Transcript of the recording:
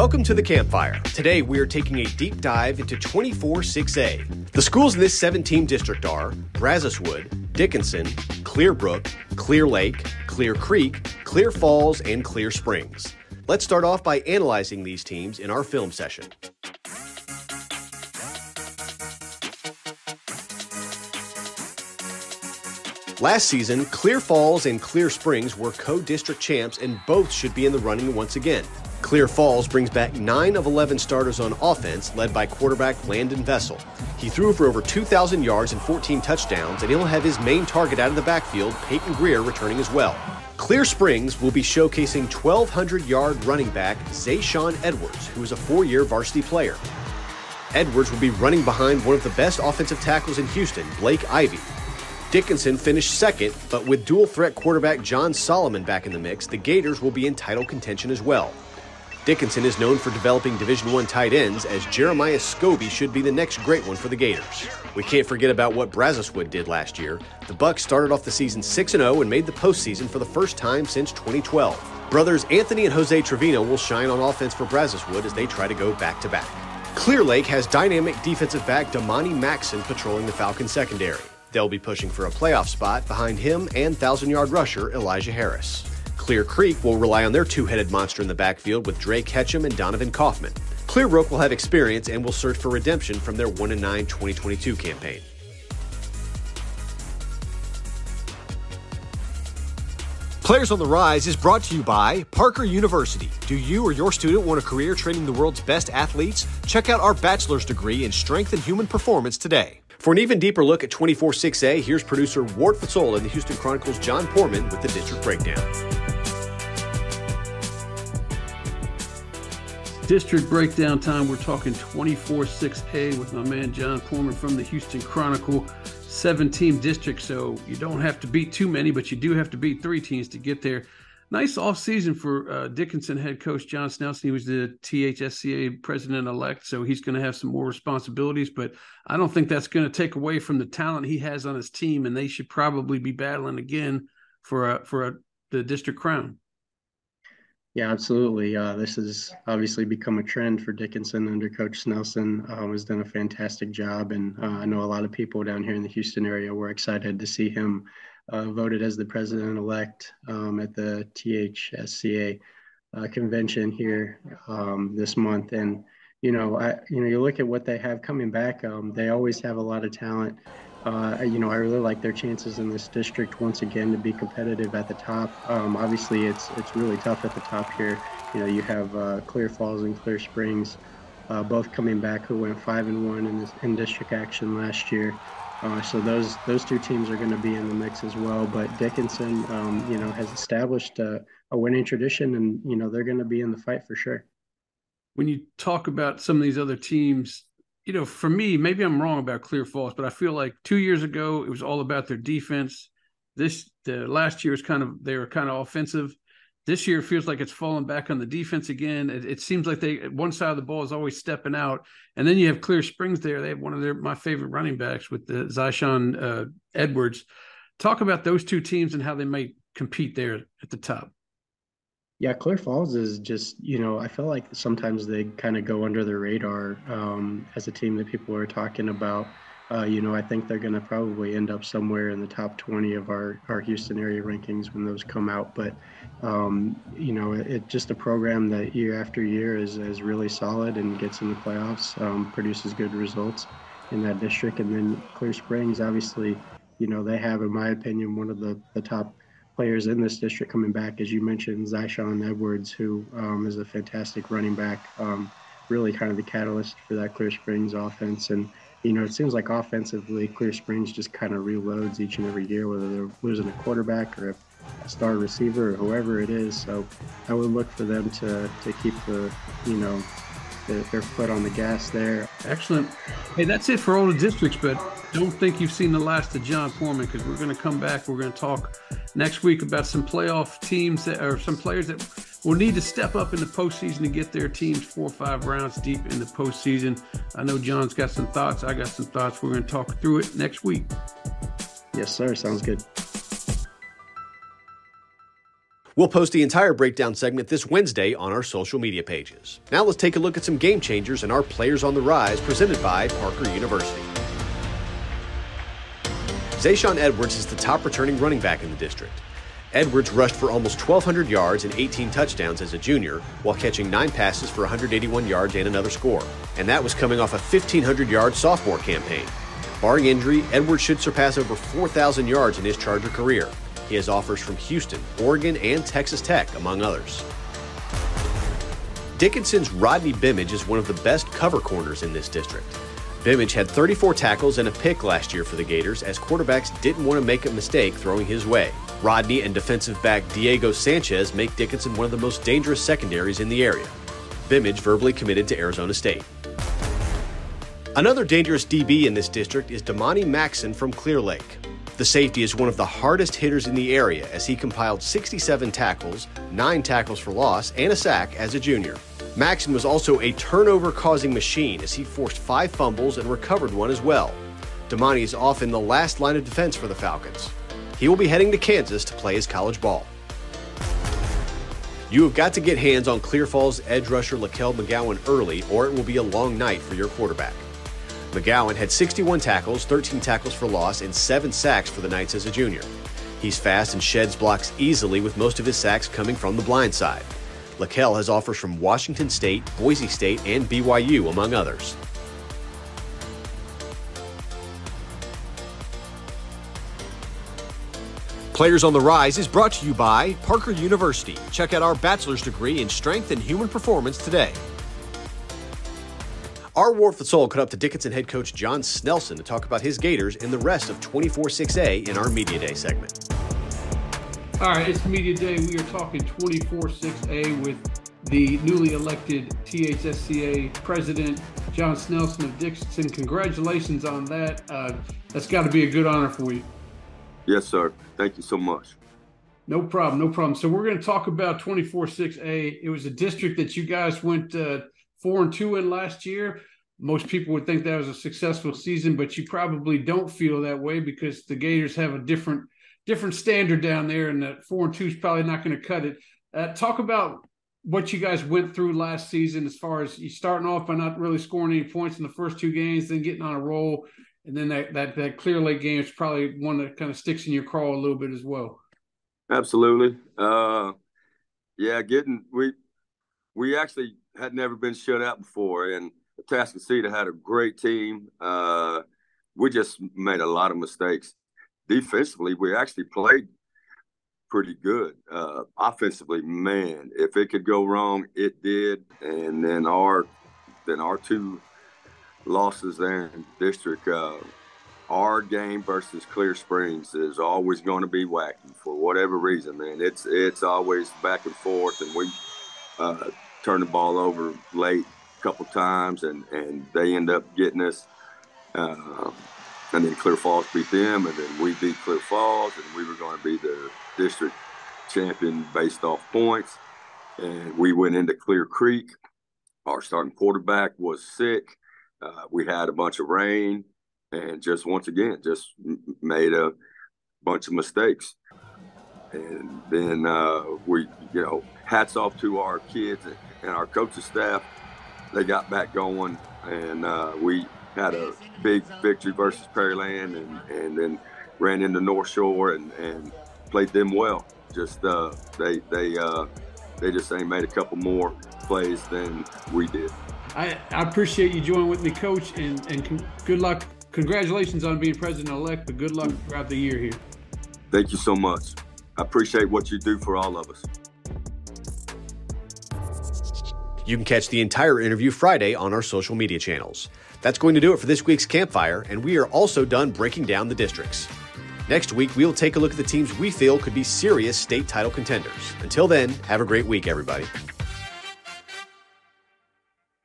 Welcome to the campfire. Today we are taking a deep dive into 24 6A. The schools in this seven team district are Brazoswood, Dickinson, Clearbrook, Clear Lake, Clear Creek, Clear Falls, and Clear Springs. Let's start off by analyzing these teams in our film session. Last season, Clear Falls and Clear Springs were co district champs, and both should be in the running once again. Clear Falls brings back 9 of 11 starters on offense, led by quarterback Landon Vessel. He threw for over 2,000 yards and 14 touchdowns, and he'll have his main target out of the backfield, Peyton Greer, returning as well. Clear Springs will be showcasing 1,200 yard running back Zayshawn Edwards, who is a four year varsity player. Edwards will be running behind one of the best offensive tackles in Houston, Blake Ivy. Dickinson finished second, but with dual threat quarterback John Solomon back in the mix, the Gators will be in title contention as well. Dickinson is known for developing Division One tight ends, as Jeremiah Scobie should be the next great one for the Gators. We can't forget about what Brazoswood did last year. The Bucks started off the season 6-0 and made the postseason for the first time since 2012. Brothers Anthony and Jose Trevino will shine on offense for Brazoswood as they try to go back to back. Clear Lake has dynamic defensive back Damani Maxon patrolling the Falcon secondary. They'll be pushing for a playoff spot behind him and thousand yard rusher Elijah Harris. Clear Creek will rely on their two headed monster in the backfield with Drake Ketchum and Donovan Kaufman. Clearbrook will have experience and will search for redemption from their 1 9 2022 campaign. Players on the Rise is brought to you by Parker University. Do you or your student want a career training the world's best athletes? Check out our bachelor's degree in strength and human performance today. For an even deeper look at 24 6A, here's producer Ward Fatsola and the Houston Chronicles' John Poorman with the district breakdown. District breakdown time. We're talking 24 6A with my man John Poorman from the Houston Chronicle. Seven team district, so you don't have to beat too many, but you do have to beat three teams to get there. Nice off season for uh, Dickinson head coach John Snelson. He was the THSCA president elect, so he's going to have some more responsibilities. But I don't think that's going to take away from the talent he has on his team, and they should probably be battling again for a, for a, the district crown. Yeah, absolutely. Uh, this has obviously become a trend for Dickinson under Coach Snelson. Um, has done a fantastic job, and uh, I know a lot of people down here in the Houston area were excited to see him uh, voted as the president-elect um, at the THSCA uh, convention here um, this month. And you know, I you know, you look at what they have coming back. Um, they always have a lot of talent. Uh, you know, I really like their chances in this district once again to be competitive at the top. Um, obviously, it's it's really tough at the top here. You know, you have uh, Clear Falls and Clear Springs, uh, both coming back who went five and one in this in district action last year. Uh, so those those two teams are going to be in the mix as well. But Dickinson, um, you know, has established a, a winning tradition, and you know they're going to be in the fight for sure. When you talk about some of these other teams, you know, for me, maybe I'm wrong about Clear Falls, but I feel like two years ago it was all about their defense. This the last year was kind of they were kind of offensive. This year feels like it's falling back on the defense again. It, it, seems like they one side of the ball is always stepping out, and then you have Clear Springs there. They have one of their my favorite running backs with the Zyshawn uh, Edwards. Talk about those two teams and how they might compete there at the top. Yeah, Clear Falls is just, you know, I feel like sometimes they kind of go under the radar um, as a team that people are talking about. Uh, you know, I think they're going to probably end up somewhere in the top 20 of our, our Houston area rankings when those come out. But, um, you know, it's it, just a program that year after year is, is really solid and gets in the playoffs, um, produces good results in that district. And then Clear Springs, obviously, you know, they have, in my opinion, one of the, the top players in this district coming back, as you mentioned, Zyshawn Edwards, who um, is a fantastic running back, um, really kind of the catalyst for that Clear Springs offense. And, you know, it seems like offensively, Clear Springs just kind of reloads each and every year, whether they're losing a quarterback or a star receiver or whoever it is. So I would look for them to, to keep the, you know, their foot on the gas there. Excellent. Hey, that's it for all the districts, but don't think you've seen the last of John Poorman because we're going to come back. We're going to talk next week about some playoff teams that or some players that will need to step up in the postseason to get their teams four or five rounds deep in the postseason. I know John's got some thoughts. I got some thoughts. We're going to talk through it next week. Yes, sir. Sounds good. We'll post the entire breakdown segment this Wednesday on our social media pages. Now let's take a look at some game changers and our players on the rise presented by Parker University. Zayshawn Edwards is the top returning running back in the district. Edwards rushed for almost 1,200 yards and 18 touchdowns as a junior, while catching nine passes for 181 yards and another score. And that was coming off a 1,500 yard sophomore campaign. Barring injury, Edwards should surpass over 4,000 yards in his Charger career. He has offers from Houston, Oregon, and Texas Tech, among others. Dickinson's Rodney Bimage is one of the best cover corners in this district. Bimage had 34 tackles and a pick last year for the Gators as quarterbacks didn't want to make a mistake throwing his way. Rodney and defensive back Diego Sanchez make Dickinson one of the most dangerous secondaries in the area. Bimage verbally committed to Arizona State. Another dangerous DB in this district is Damani Maxon from Clear Lake. The safety is one of the hardest hitters in the area as he compiled 67 tackles, 9 tackles for loss, and a sack as a junior. Maxon was also a turnover causing machine as he forced five fumbles and recovered one as well. Damani is often the last line of defense for the Falcons. He will be heading to Kansas to play his college ball. You have got to get hands on Clear Falls edge rusher Lakel McGowan early, or it will be a long night for your quarterback. McGowan had 61 tackles, 13 tackles for loss, and 7 sacks for the Knights as a junior. He's fast and sheds blocks easily, with most of his sacks coming from the blind side. Lakel has offers from Washington State, Boise State, and BYU, among others. Players on the Rise is brought to you by Parker University. Check out our bachelor's degree in strength and human performance today. Our Ward Fatsola cut up to Dickinson head coach John Snelson to talk about his Gators and the rest of 24 6A in our Media Day segment. All right, it's Media Day. We are talking 24 6A with the newly elected THSCA president, John Snelson of Dickinson. Congratulations on that. Uh, that's got to be a good honor for you. Yes, sir. Thank you so much. No problem. No problem. So we're going to talk about 24 6A. It was a district that you guys went uh, four and two in last year most people would think that was a successful season, but you probably don't feel that way because the Gators have a different different standard down there, and that four and two is probably not going to cut it. Uh, talk about what you guys went through last season as far as you starting off by not really scoring any points in the first two games, then getting on a roll, and then that that that Clear Lake game is probably one that kind of sticks in your craw a little bit as well. Absolutely, uh, yeah. Getting we we actually had never been shut out before, and Atascocita had a great team. Uh, we just made a lot of mistakes. Defensively, we actually played pretty good. Uh, offensively, man, if it could go wrong, it did. And then our then our two losses there in district, uh, our game versus Clear Springs is always going to be wacky for whatever reason, man. It's it's always back and forth, and we uh, turn the ball over late a couple times, and and they end up getting us. Uh, and then Clear Falls beat them, and then we beat Clear Falls, and we were going to be the district champion based off points. And we went into Clear Creek. Our starting quarterback was sick. Uh, we had a bunch of rain, and just once again, just made a bunch of mistakes. And then uh, we, you know, hats off to our kids and our coaching staff they got back going, and uh, we had a big victory versus Pearland, and, and then ran into North Shore and, and played them well. Just uh, they they uh, they just ain't made a couple more plays than we did. I, I appreciate you joining with me, Coach, and, and con- good luck. Congratulations on being president elect, but good luck throughout the year here. Thank you so much. I appreciate what you do for all of us. You can catch the entire interview Friday on our social media channels. That's going to do it for this week's campfire, and we are also done breaking down the districts. Next week, we'll take a look at the teams we feel could be serious state title contenders. Until then, have a great week, everybody.